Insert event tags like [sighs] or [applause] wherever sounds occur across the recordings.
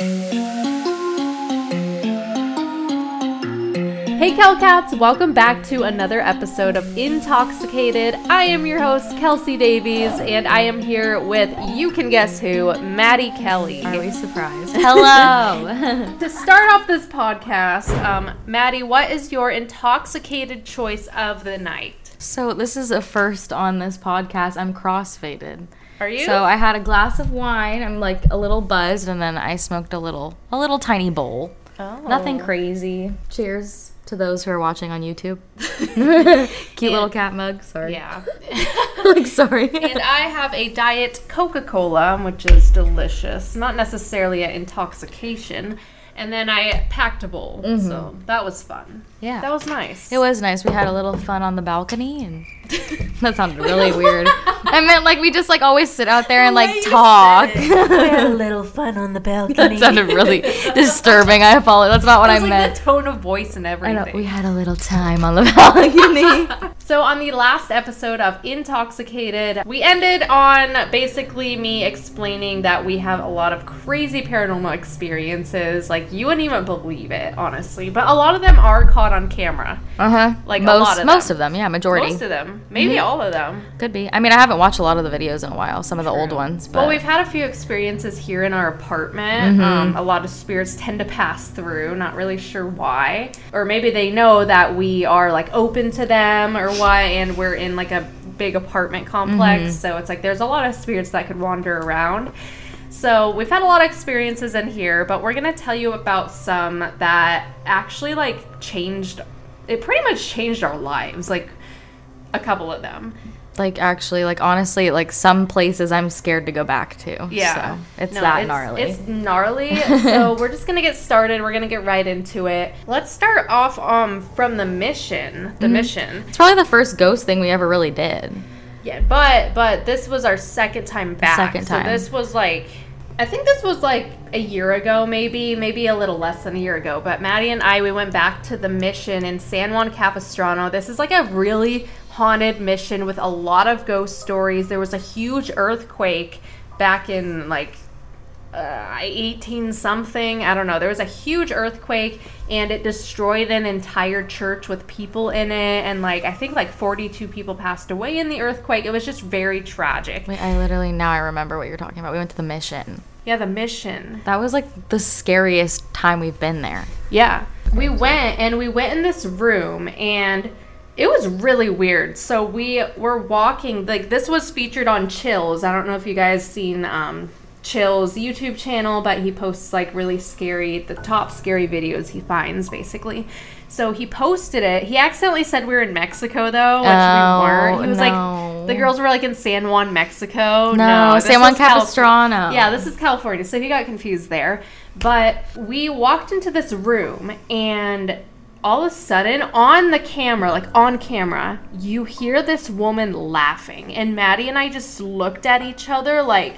Hey Kelcats, welcome back to another episode of Intoxicated. I am your host, Kelsi Davies, and I am here with, you can guess who, Mady Kelly. Are we surprised? [laughs] Hello. [laughs] To start off this podcast, um, Mady, what is your intoxicated choice of the night? so this is a first on this podcast. I'm crossfaded. Are you? So I had a glass of wine. I'm like a little buzzed, and then I smoked a little, a little tiny bowl. Oh. Nothing crazy. Cheers to those who are watching on YouTube. [laughs] Cute little cat mug. Sorry. Yeah. [laughs] like sorry. [laughs] and I have a diet Coca Cola, which is delicious. Not necessarily an intoxication. And then I packed a bowl. So mm-hmm. that was fun. Yeah. That was nice. It was nice. We had a little fun on the balcony, and [laughs] that sounded really weird. I meant like we just like always sit out there and like talk. [laughs] We had a little fun on the balcony. that sounded really disturbing. I apologize. That's not what I like meant. the tone of voice and I everything. know, we had a little time on the [laughs] balcony. So, on the last episode of Intoxicated, we ended on basically me explaining that we have a lot of crazy paranormal experiences. Like, you wouldn't even believe it, honestly. But a lot of them are caught on camera. uh huh. Like, a most, lot of most them. of them, yeah, majority. Most of them. Maybe Mm-hmm. all of them. Could be. I mean, I haven't watched a lot of the videos in a while. Some of the old ones, but Well, we've had a few experiences here in our apartment. Mm-hmm. Um, a lot of spirits tend to pass through. Not really sure why, or maybe they know that we are like open to them or why, and we're in like a big apartment complex. Mm-hmm. So it's like there's a lot of spirits that could wander around. So we've had a lot of experiences in here, but we're gonna tell you about some that actually like changed. It pretty much changed our lives. Like a couple of them. like actually, like honestly, like some places I'm scared to go back to. Yeah. so it's No, that gnarly. It's gnarly. [laughs] so we're just gonna get started. We're gonna get right into it. Let's start off um from the mission. Mm-hmm. The mission. It's probably the first ghost thing we ever really did. Yeah, but but this was our second time back. second So time. this was like I think this was like a year ago, maybe, maybe a little less than a year ago. But Mady and I, we went back to the mission in San Juan Capistrano. This is like a really haunted mission with a lot of ghost stories. There was a huge earthquake back in like uh, 18 something. I don't know. There was a huge earthquake and it destroyed an entire church with people in it. And like, I think like 42 people passed away in the earthquake. It was just very tragic. Wait, I literally now I remember what you're talking about. We went to the mission. Yeah, the mission. That was like the scariest time we've been there. Yeah. We went and we went in this room and it was really weird. So we were walking like this was featured on Chills. I don't know if you guys seen um Chill's YouTube channel, but he posts like really scary, the top scary videos he finds basically. So he posted it. He accidentally said we were in Mexico though, which Oh, we weren't. He was no. like, the girls were like in San Juan, Mexico. No, this San Juan Calif- Capistrano. Yeah, this is California. So he got confused there. But we walked into this room and all of a sudden on the camera, like on camera, you hear this woman laughing. And Mady and I just looked at each other like,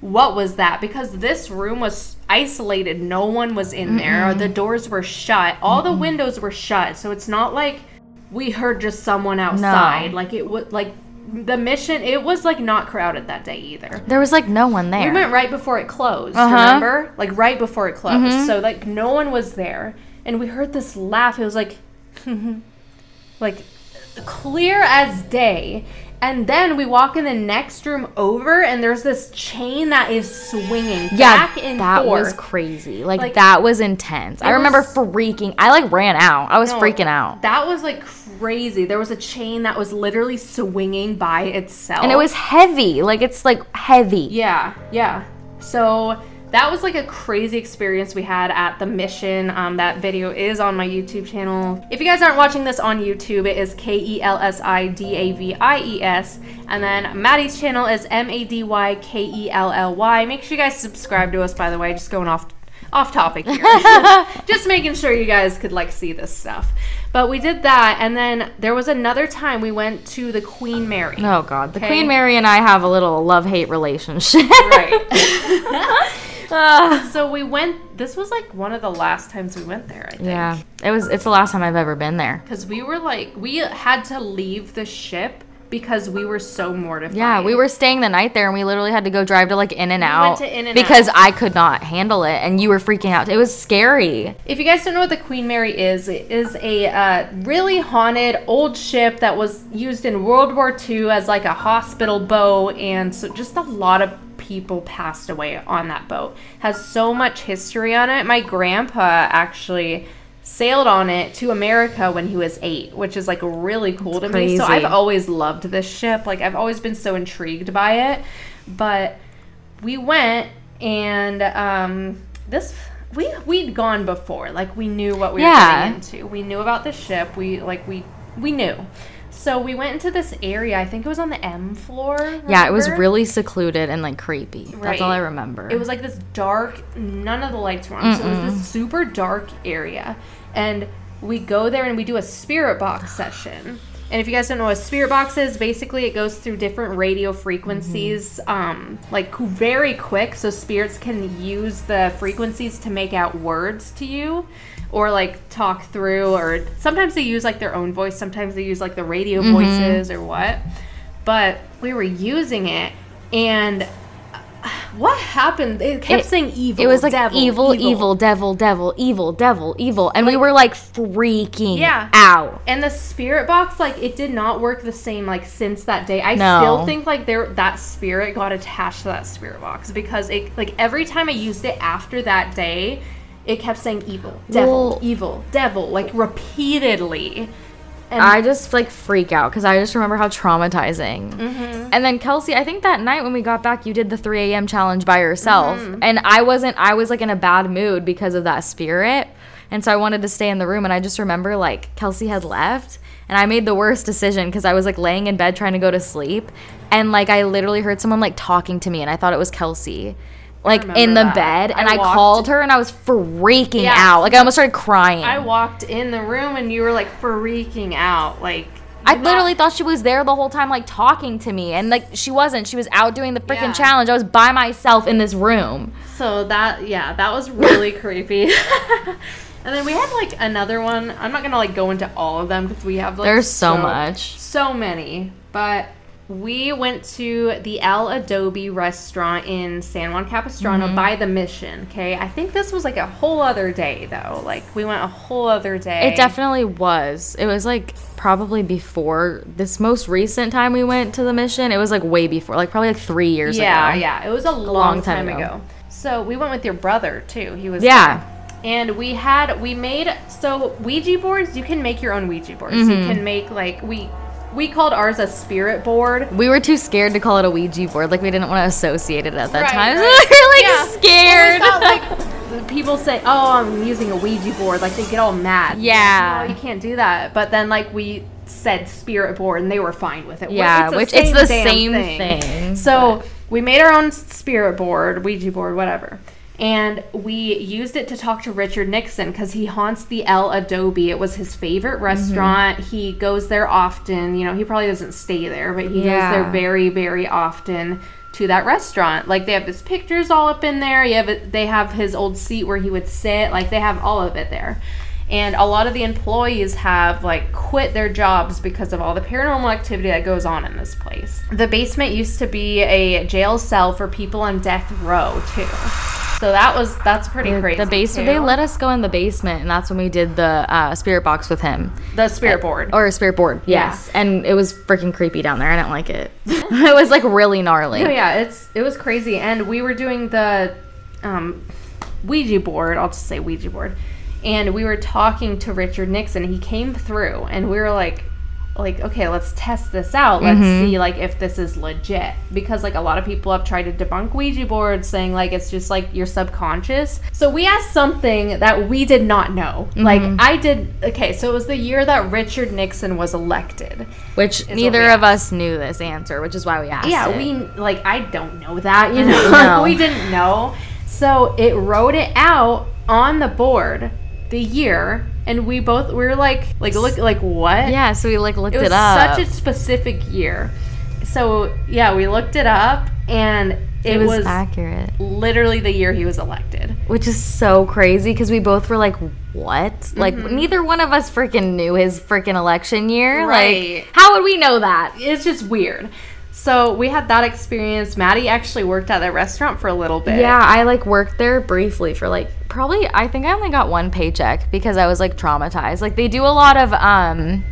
what was that? Because this room was isolated. No one was in there. The doors were shut. All the windows were shut. So it's not like we heard just someone outside. Like it would like the mission it was like not crowded that day either. There was like no one there. We went right before it closed, Uh-huh. remember? Like right before it closed. So like no one was there. And we heard this laugh. It was like [laughs] like clear as day. And then we walk in the next room over, and there's this chain that is swinging Yeah, back and that forth. was crazy. Like, Like, that was intense. I remember was- freaking. I like ran out. I was No, freaking out. That was like crazy. There was a chain that was literally swinging by itself. And it was heavy. Like it's like heavy. Yeah, yeah. So that was like a crazy experience we had at the mission. Um, that video is on my YouTube channel. If you guys aren't watching this on YouTube, it is K E L S I D A V I E S. And then Mady's channel is M A D Y K E L L Y. Make sure you guys subscribe to us, by the way. Just going off off topic here. [laughs] [laughs] Just making sure you guys could like see this stuff. But we did that, and then there was another time we went to the Queen Mary. Oh god, the Okay. Queen Mary and I have a little love-hate relationship. Right. [laughs] Ah. So we went. This was like one of the last times we went there. I think. yeah, it was. It's the last time I've ever been there. Because we were like, we had to leave the ship because we were so mortified. Yeah, we were staying the night there, and we literally had to go drive to like In and went Out because I could not handle it, and you were freaking out. It was scary. If you guys don't know what the Queen Mary is, it is a uh, really haunted old ship that was used in World War II as like a hospital boat, and so just a lot of people passed away on that boat. Has so much history on it. My grandpa actually sailed on it to America when he was eight, which is like really cool to me. So. I've always loved this ship. Like I've always been so intrigued by it. But we went and um this we we'd gone before like we knew what we Yeah. were getting into we knew about the ship we like we we knew so we went into this area i think it was on the m floor Yeah, it was really secluded and like creepy. That's all I remember. it was like this dark none of the lights were on. So it was this super dark area. And we go there and we do a spirit box [sighs] session. And if you guys don't know what a spirit box is basically it goes through different radio frequencies um, like very quick. So spirits can use the frequencies to make out words to you or like talk through or sometimes they use like their own voice sometimes they use like the radio Mm-hmm. voices or what but we were using it and what happened? It kept It- saying evil. it was like devil, evil, evil, devil, devil, evil, devil, evil, and we were like freaking Yeah. out. And the spirit box, like, it did not work the same, like, since that day. I No. still think, like, there that spirit got attached to that spirit box because it, like, every time I used it after that day, it kept saying evil, devil, Well- evil, devil, like, repeatedly. And I just like freak out because I just remember how traumatizing. Mm-hmm. And then Kelsi, I think that night when we got back, you did the 3 a.m. challenge by yourself, Mm-hmm. and I wasn't. I was like in a bad mood because of that spirit, and so I wanted to stay in the room. And I just remember like Kelsi had left, and I made the worst decision because I was like laying in bed trying to go to sleep, and like I literally heard someone like talking to me, and I thought it was Kelsi. Like in the that. bed, and I I, called her, and I was freaking Yeah. out. Like I almost started crying. I walked in the room and you were, like, freaking out. Like, I you literally thought- she was there the whole time, like talking to me, and like she wasn't. She was out doing the freaking Yeah. challenge. I was by myself in this room. So that yeah, that was really [laughs] creepy. [laughs] and then we had like another one. I'm not gonna like go into all of them because we have like There's so much. so many. But we went to the El Adobe restaurant in San Juan Capistrano Mm-hmm. by the Mission. Okay, I think this was like a whole other day though. Like we went a whole other day. It definitely was. It was like probably before this most recent time we went to the mission. It was like way before, like probably like three years Yeah, ago. yeah. Yeah. It was a long, long time, ago. ago. So we went with your brother too. He was Yeah. there. And we had we made so Ouija boards. You can make your own Ouija boards. You Mm-hmm. can make like we we called ours a spirit board. We were too scared to call it a Ouija board. Like we didn't want to associate it at that Right, time. [laughs] right. we were like Yeah. scared. Thought, like people say, "Oh, I'm using a Ouija board," like they get all mad. Yeah. no, you can't do that. But then like we said spirit board, and they were fine with it. yeah, the which it's the same thing. So we made our own spirit board, Ouija board, whatever. And we used it to talk to Richard Nixon because he haunts the El Adobe. It was his favorite Mm-hmm. restaurant. He goes there often. You know, he probably doesn't stay there, but he Yeah. goes there very, very often to that restaurant. Like they have his pictures all up in there. You have they have his old seat where he would sit. Like they have all of it there. And a lot of the employees have like quit their jobs because of all the paranormal activity that goes on in this place. The basement used to be a jail cell for people on death row too. So that was that's pretty crazy. The basement. They let us go in the basement, and that's when we did the uh, spirit box with him, the spirit board. or a spirit board. Yes, and it was freaking creepy down there. I didn't like it. [laughs] it was like really gnarly. Oh yeah, it's it was crazy, and we were doing the um, Ouija board. I'll just say Ouija board, and we were talking to Richard Nixon. He came through, and we were like, like okay, let's test this out. Let's mm-hmm. see like if this is legit because like a lot of people have tried to debunk Ouija boards, saying like it's just like your subconscious. So we asked something that we did not know. Mm-hmm. Like I did. Okay, so it was the year that Richard Nixon was elected. Which neither of us knew this answer, which is why we asked. yeah it. we like i don't know that you know [laughs] No. we didn't know so it wrote it out on the board the year and we both we were like like look like what Yeah, so we like looked it it, up. such a specific year so yeah we looked it up and it, it was, was, accurate, literally the year he was elected which is so crazy because we both were like, "What?" Like mm-hmm. neither one of us freaking knew his freaking election year. Right. Like, how would we know that? it's just weird so we had that experience mady actually worked at that restaurant for a little bit Yeah, I like worked there briefly for like probably I think I only got one paycheck because I was like traumatized. Like they do a lot of um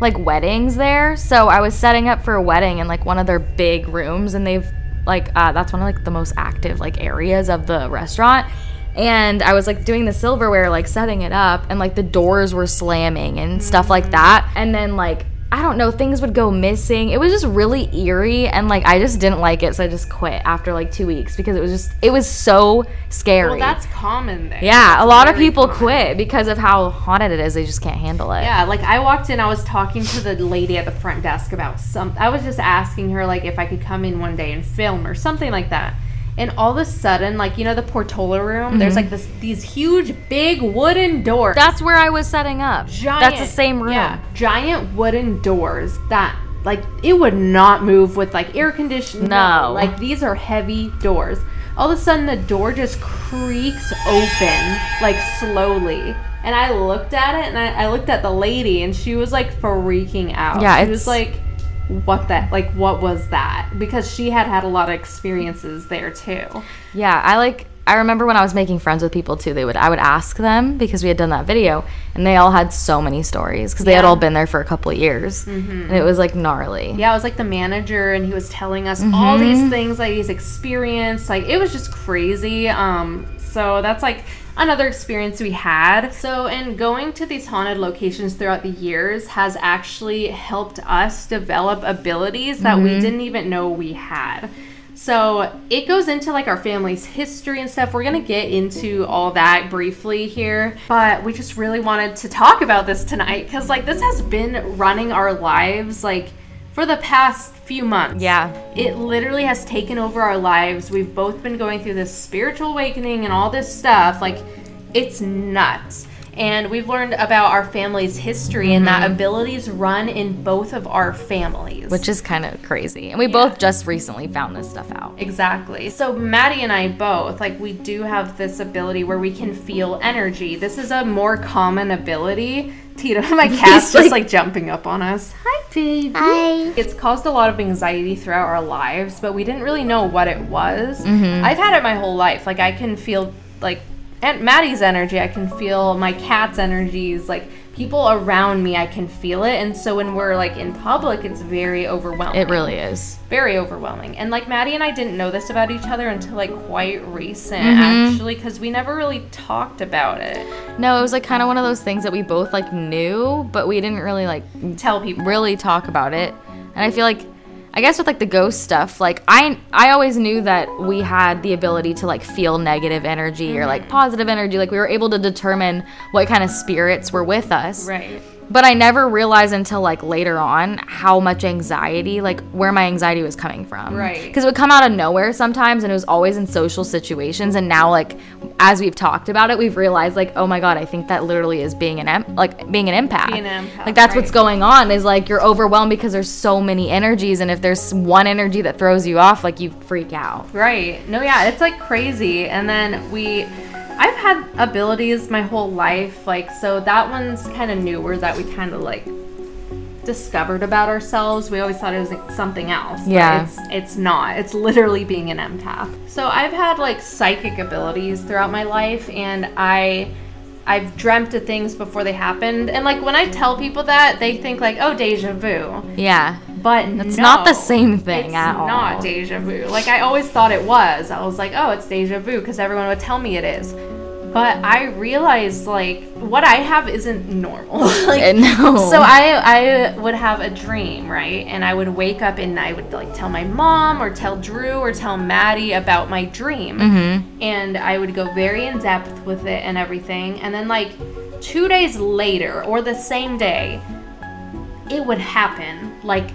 like weddings there. So I was setting up for a wedding in like one of their big rooms and they've like uh that's one of like the most active like areas of the restaurant. And I was like doing the silverware, like setting it up, and like the doors were slamming and stuff like that. And then like I don't know, things would go missing. It was just really eerie and like I just didn't like it, so I just quit after like 2 weeks because it was just it was so scary. well that's common there yeah, That's a lot of people common. quit because of how haunted it is. They just can't handle it. Yeah, like I walked in, I was talking to the lady at the front desk about some. I was just asking her like if I could come in one day and film or something like that. And all of a sudden, like you know the Portola room, there's mm-hmm. like this these huge big wooden doors. That's where I was setting up. giant, That's the same room. Yeah, giant wooden doors that like it would not move with like air conditioning. No. like these are heavy doors. All of a sudden, the door just creaks open like slowly. And I looked at it, and I, I looked at the lady, and she was like freaking out. Yeah, she was like, "What that? Like, what was that?" Because she had had a lot of experiences there too. Yeah, I like I remember when I was making friends with people too, they would I would ask them because we had done that video and they all had so many stories because they had all been there for a couple of years. And it was like gnarly. Yeah, it was like the manager, and he was telling us all these things that he's experienced. Like it was just crazy. Um, so that's like another experience we had. So, and going to these haunted locations throughout the years has actually helped us develop abilities that we mm-hmm. didn't even know we had. So it goes into like our family's history and stuff. We're gonna get into all that briefly here, but we just really wanted to talk about this tonight because like this has been running our lives like for the past few months. Yeah. It literally has taken over our lives. We've both been going through this spiritual awakening and all this stuff. Like it's nuts. And we've learned about our family's history and that mm-hmm. abilities run in both of our families. Which is kind of crazy. And we both just recently found this stuff out. Exactly. So Mady and I both, like we do have this ability where we can feel energy. This is a more common ability. Tito, [laughs] my [laughs] cat's just like jumping up on us. Hi, baby. Hi. It's caused a lot of anxiety throughout our lives, but we didn't really know what it was. Mm-hmm. I've had it my whole life. Like I can feel like Aunt Mady's energy. I can feel my cat's energies. Like people around me, I can feel it. And so when we're like in public, it's very overwhelming It really is. very overwhelming. And like Mady and I didn't know this about each other until like quite recent, Mm-hmm. actually, because we never really talked about it. No, it was like kind of one of those things that we both like knew, but we didn't really like Tell people. really talk about it. And I feel like I guess with like the ghost stuff, like I I always knew that we had the ability to like feel negative energy or like mm-hmm. positive energy. Like we were able to determine what kind of spirits were with us. Right. But I never realized until like later on how much anxiety, like where my anxiety was coming from. Right. Because it would come out of nowhere sometimes and it was always in social situations. And now, like, as we've talked about it, we've realized, like, oh my God, I think that literally is being an, em- like, being an empath. Being an empath, Like, that's what's going on is like you're overwhelmed because there's so many energies. And if there's one energy that throws you off, like, you freak out. Right. No, yeah, it's like crazy. And then we, had abilities my whole life, like so that one's kind of newer that we kind of like discovered about ourselves. We always thought it was like, something else. Yeah. It's it's not. It's literally being an empath. So I've had like psychic abilities throughout my life and I I've dreamt of things before they happened. And like when I tell people that, they think like, "Oh, deja vu." Yeah. But It's no, not the same thing at all. It's not deja vu. Like I always thought it was. I was like, oh, it's deja vu because everyone would tell me it is. But I realized like what I have isn't normal. [laughs] like, no. So I I would have a dream, right? And I would wake up and I would like tell my mom or tell Drew or tell Mady about my dream. Mm-hmm. And I would go very in depth with it and everything. And then like 2 days later or the same day, it would happen. Like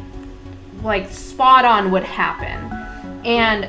like spot on would happen. And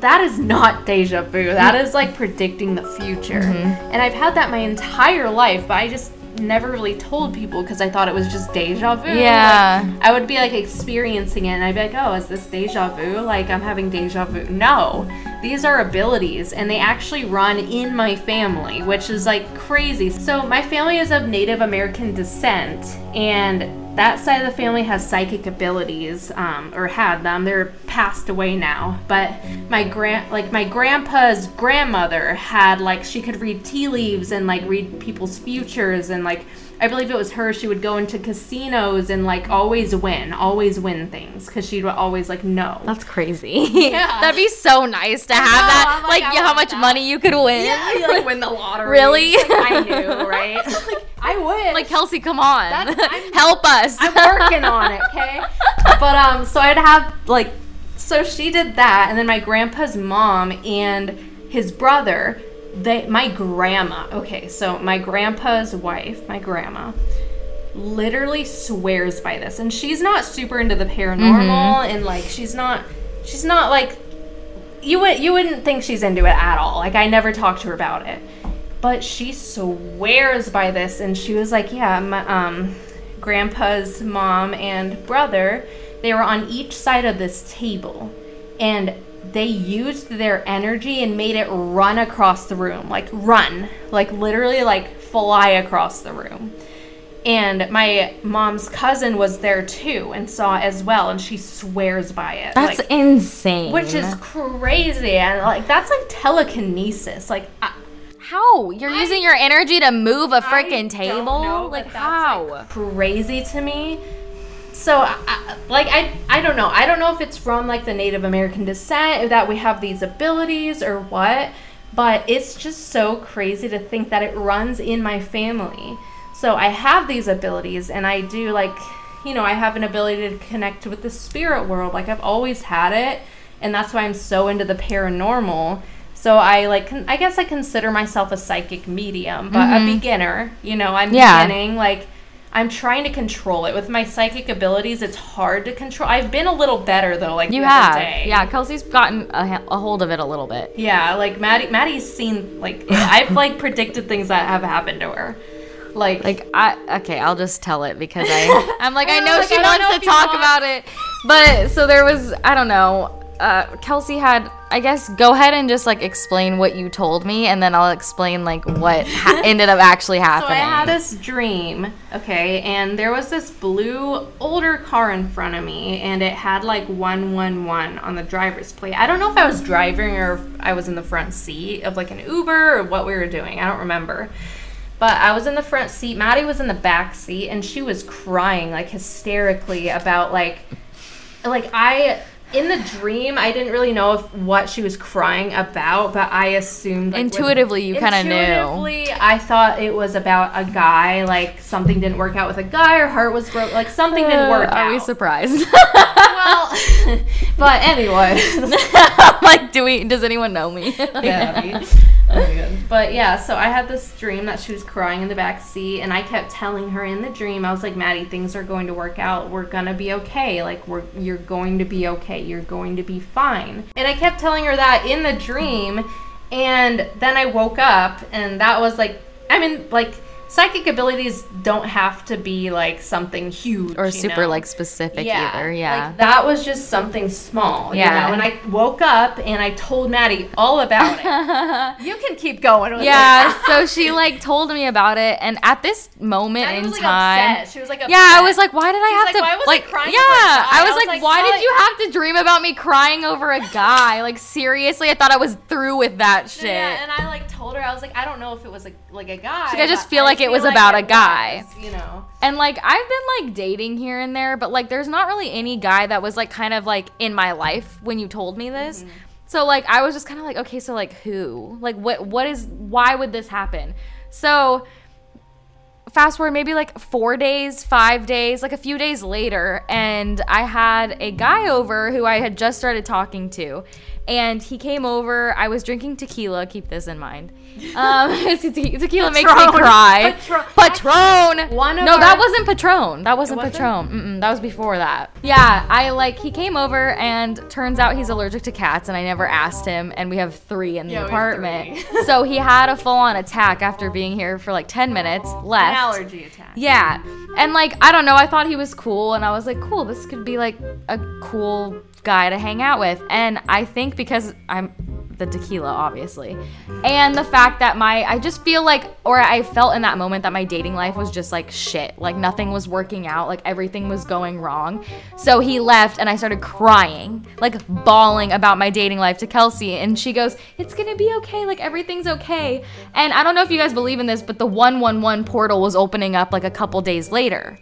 that is not deja vu. That is like predicting the future. Mm-hmm. And I've had that my entire life, but I just never really told people because I thought it was just deja vu. Yeah. Like, I would be like experiencing it and I'd be like, oh, is this deja vu? Like I'm having deja vu. No. These are abilities and they actually run in my family, which is like crazy. So my family is of Native American descent and that side of the family has psychic abilities, um, or had them. They're passed away now. But my grand, like my grandpa's grandmother had like she could read tea leaves and like read people's futures and like I believe it was her. She would go into casinos and like always win, always win things because she'd always like know. That's crazy. [laughs] Yeah. That'd be so nice to have know, that. I'm Like, like, how much that. money you could win. Yeah, you like win the lottery. [laughs] Really? Like, I knew, right? like, [laughs] I would. Like Kelsi, come on, [laughs] help us. I'm working on it, okay? [laughs] But um, so I'd have like, so she did that, and then my grandpa's mom and his brother, they, my grandma. Okay, so my grandpa's wife, my grandma, literally swears by this, and she's not super into the paranormal, and like she's not, she's not like, you would you wouldn't think she's into it at all. Like I never talked to her about it but she swears by this and she was like yeah my um grandpa's mom and brother they were on each side of this table and they used their energy and made it run across the room like run like literally like fly across the room and my mom's cousin was there too and saw it as well and she swears by it That's like, insane. which is crazy and like that's like telekinesis like I, how you're using your energy to move a freaking table. know, like that's, how? like, crazy to me. So, I, I- like, I, I don't know. I don't know if it's from like the Native American descent, that we have these abilities or what. But it's just so crazy to think that it runs in my family. So I have these abilities, and I do like, you know, I have an ability to connect with the spirit world. Like I've always had it, and that's why I'm so into the paranormal. So I like, con- I guess I consider myself a psychic medium, but a beginner. You know, I'm Mm-hmm. Yeah. beginning. Like, I'm trying to control it with my psychic abilities. It's hard to control. I've been a little better though. Like You have, day. yeah. Kelsi's gotten a, a hold of it a little bit. Yeah, like Mady. Mady's seen like [laughs] I've like predicted things that have happened to her. Like, Like I okay, I'll just tell it because I [laughs] I'm like I [laughs] know Like, she I don't know wants to talk want- about it, but so there was I don't know. Uh, Kelsi had I guess go ahead and just like explain what you told me, and then I'll explain like what [laughs] ha- ended up actually happening. So I had this dream, okay, and there was this blue older car in front of me, and it had like 111 on the driver's plate. I don't know if I was driving or if I was in the front seat of like an Uber or what we were doing. I don't remember. But I was in the front seat, Maddie was in the back seat, and she was crying like hysterically about like like I in the dream I didn't really know if what she was crying about, but I assumed like, with- Intuitively, you kinda knew. Intuitively, I thought it was about a guy, like something didn't work out with a guy, or heart was broke, like something didn't uh, work Are out. we surprised? [laughs] [laughs] well, [laughs] but anyway, like, do we? Does anyone know me? yeah. But yeah, so I had this dream that she was crying in the back seat, and I kept telling her in the dream, I was like, Mady, things are going to work out. We're gonna be okay. Like we're you're going to be okay. You're going to be fine. And I kept telling her that in the dream, and then I woke up, and that was like, I mean, like psychic abilities don't have to be like something huge or super know? like specific either. Yeah. Like that was just something small. Yeah. You know? And I woke up and I told Mady all about it. [laughs] you can keep going with yeah, so she like told me about it, and at this moment Mady in was like time, upset. She was like, yeah, I was like, why did I She's have like, to "Why was I like? crying yeah, over? I was I was like, like, why did you have to dream about me crying over a guy? Like seriously, I thought I was through with that shit. Yeah, and I like told her I was like, I don't know if it was like like a guy. like, I just feel like it was feel about it a guy. was, you know. And like I've been like dating here and there, but like there's not really any guy that was like kind of like in my life when you told me this. Mm-hmm. So like I was just kind of like, okay, so like who? Like what what is why would this happen? So fast forward maybe like 4 days, 5 days, like a few days later and I had a guy over who I had just started talking to. And he came over. I was drinking tequila. Keep this in mind. Um, [laughs] te- tequila makes me cry. Patron. Patron. One no, that wasn't Patron. That wasn't wasn't? Patron. Mm-mm, that was before that. Yeah, I like he came over and turns out he's allergic to cats, and I never asked him. And we have three in the Yeah, apartment, [laughs] so he had a full-on attack after being here for like ten minutes. Left. An allergy attack. Yeah. And like, I don't know, I thought he was cool and I was like, cool, this could be like a cool guy to hang out with. And I think because I'm the tequila, obviously, and the fact that my, I just feel like, or I felt in that moment that my dating life was just like shit. Like nothing was working out, like everything was going wrong. So he left and I started crying, like bawling about my dating life to Kelsi. And she goes, it's gonna be okay, like everything's okay. And I don't know if you guys believe in this, but the 111 portal was opening up like a couple days later.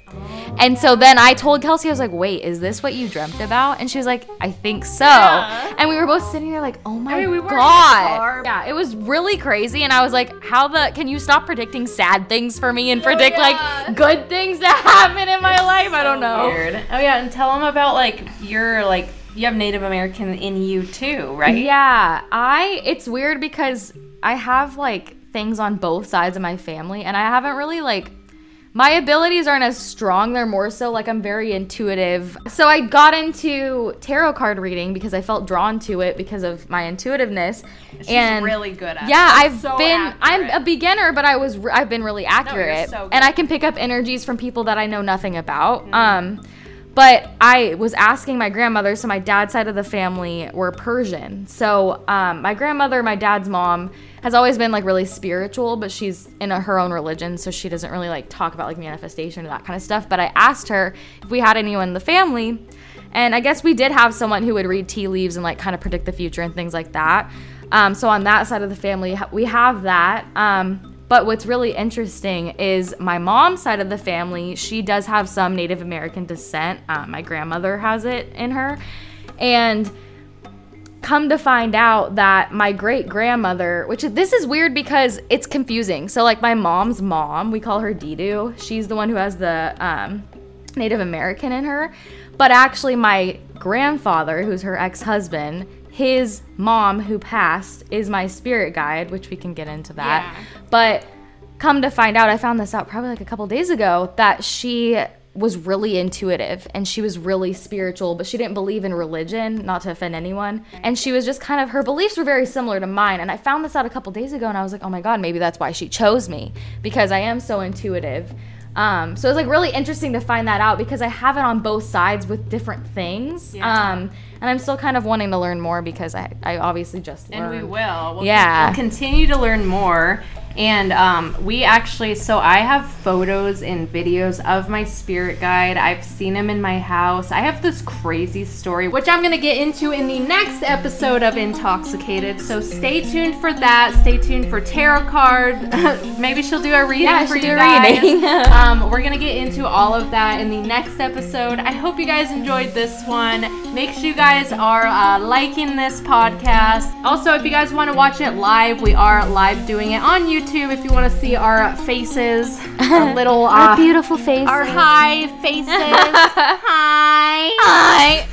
And so then I told Kelsi, I was like, wait, is this what you dreamt about? And she was like, I think so. Yeah. And we were both sitting there like, oh my mean, we in the God. Yeah, it was really crazy. And I was like, how the, can you stop predicting sad things for me and predict yeah. like good things that [laughs] happen in my life? I don't know. Weird. Oh yeah, and tell them about like your like you have Native American in you too, right? Yeah, I it's weird because I have like things on both sides of my family and I haven't really like my abilities aren't as strong. They're more so like I'm very intuitive. So I got into tarot card reading because I felt drawn to it because of my intuitiveness. She's and really good at. it. yeah, I've So been I'm a beginner, but I was I've been really accurate, so and I can pick up energies from people that I know nothing about. Mm-hmm. Um, but I was asking my grandmother. So my dad's side of the family were Persian. So um, my grandmother, my dad's mom, has always been like really spiritual, but she's in a, her own religion, so she doesn't really like talk about like manifestation or that kind of stuff. But I asked her if we had anyone in the family. And I guess we did have someone who would read tea leaves and like kind of predict the future and things like that. Um, so on that side of the family, we have that. Um, but what's really interesting is my mom's side of the family, she does have some Native American descent. Um, my grandmother has it in her. And come to find out that my great grandmother, which this is weird because it's confusing. So, like, my mom's mom, we call her Didu, she's the one who has the um, Native American in her. But actually, my grandfather, who's her ex husband, his mom, who passed, is my spirit guide, which we can get into that. Yeah. But come to find out, I found this out probably like a couple days ago that she was really intuitive and she was really spiritual, but she didn't believe in religion, not to offend anyone. And she was just kind of, her beliefs were very similar to mine. And I found this out a couple days ago and I was like, oh my God, maybe that's why she chose me because I am so intuitive. Um, so it was like really interesting to find that out because I have it on both sides with different things. Yeah. Um, and I'm still kind of wanting to learn more because I, I obviously just and we will. We'll, Yeah. continue to learn more. And um, we actually, so I have photos and videos of my spirit guide. I've seen him in my house. I have this crazy story, which I'm going to get into in the next episode of Intoxicated. So stay tuned for that. Stay tuned for tarot card. [laughs] Maybe she'll do a reading Yeah, for you guys. reading. [laughs] um, we're going to get into all of that in the next episode. I hope you guys enjoyed this one. Make sure you guys are uh, liking this podcast. Also, if you guys want to watch it live, we are live doing it on YouTube. If you want to see our faces, [laughs] our little, uh, Our beautiful faces, our high faces. [laughs] Hi. Hi.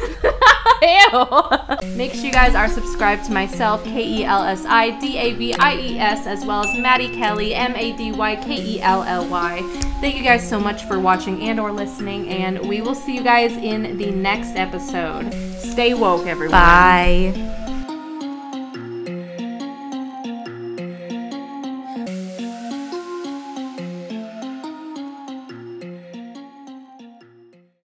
[laughs] Ew. Make sure you guys are subscribed to myself, K E L S I D A V I E S, as well as Mady Kelly, M A D Y K E L L Y. Thank you guys so much for watching and or listening, and we will see you guys in the next episode. Stay woke, everyone. Bye.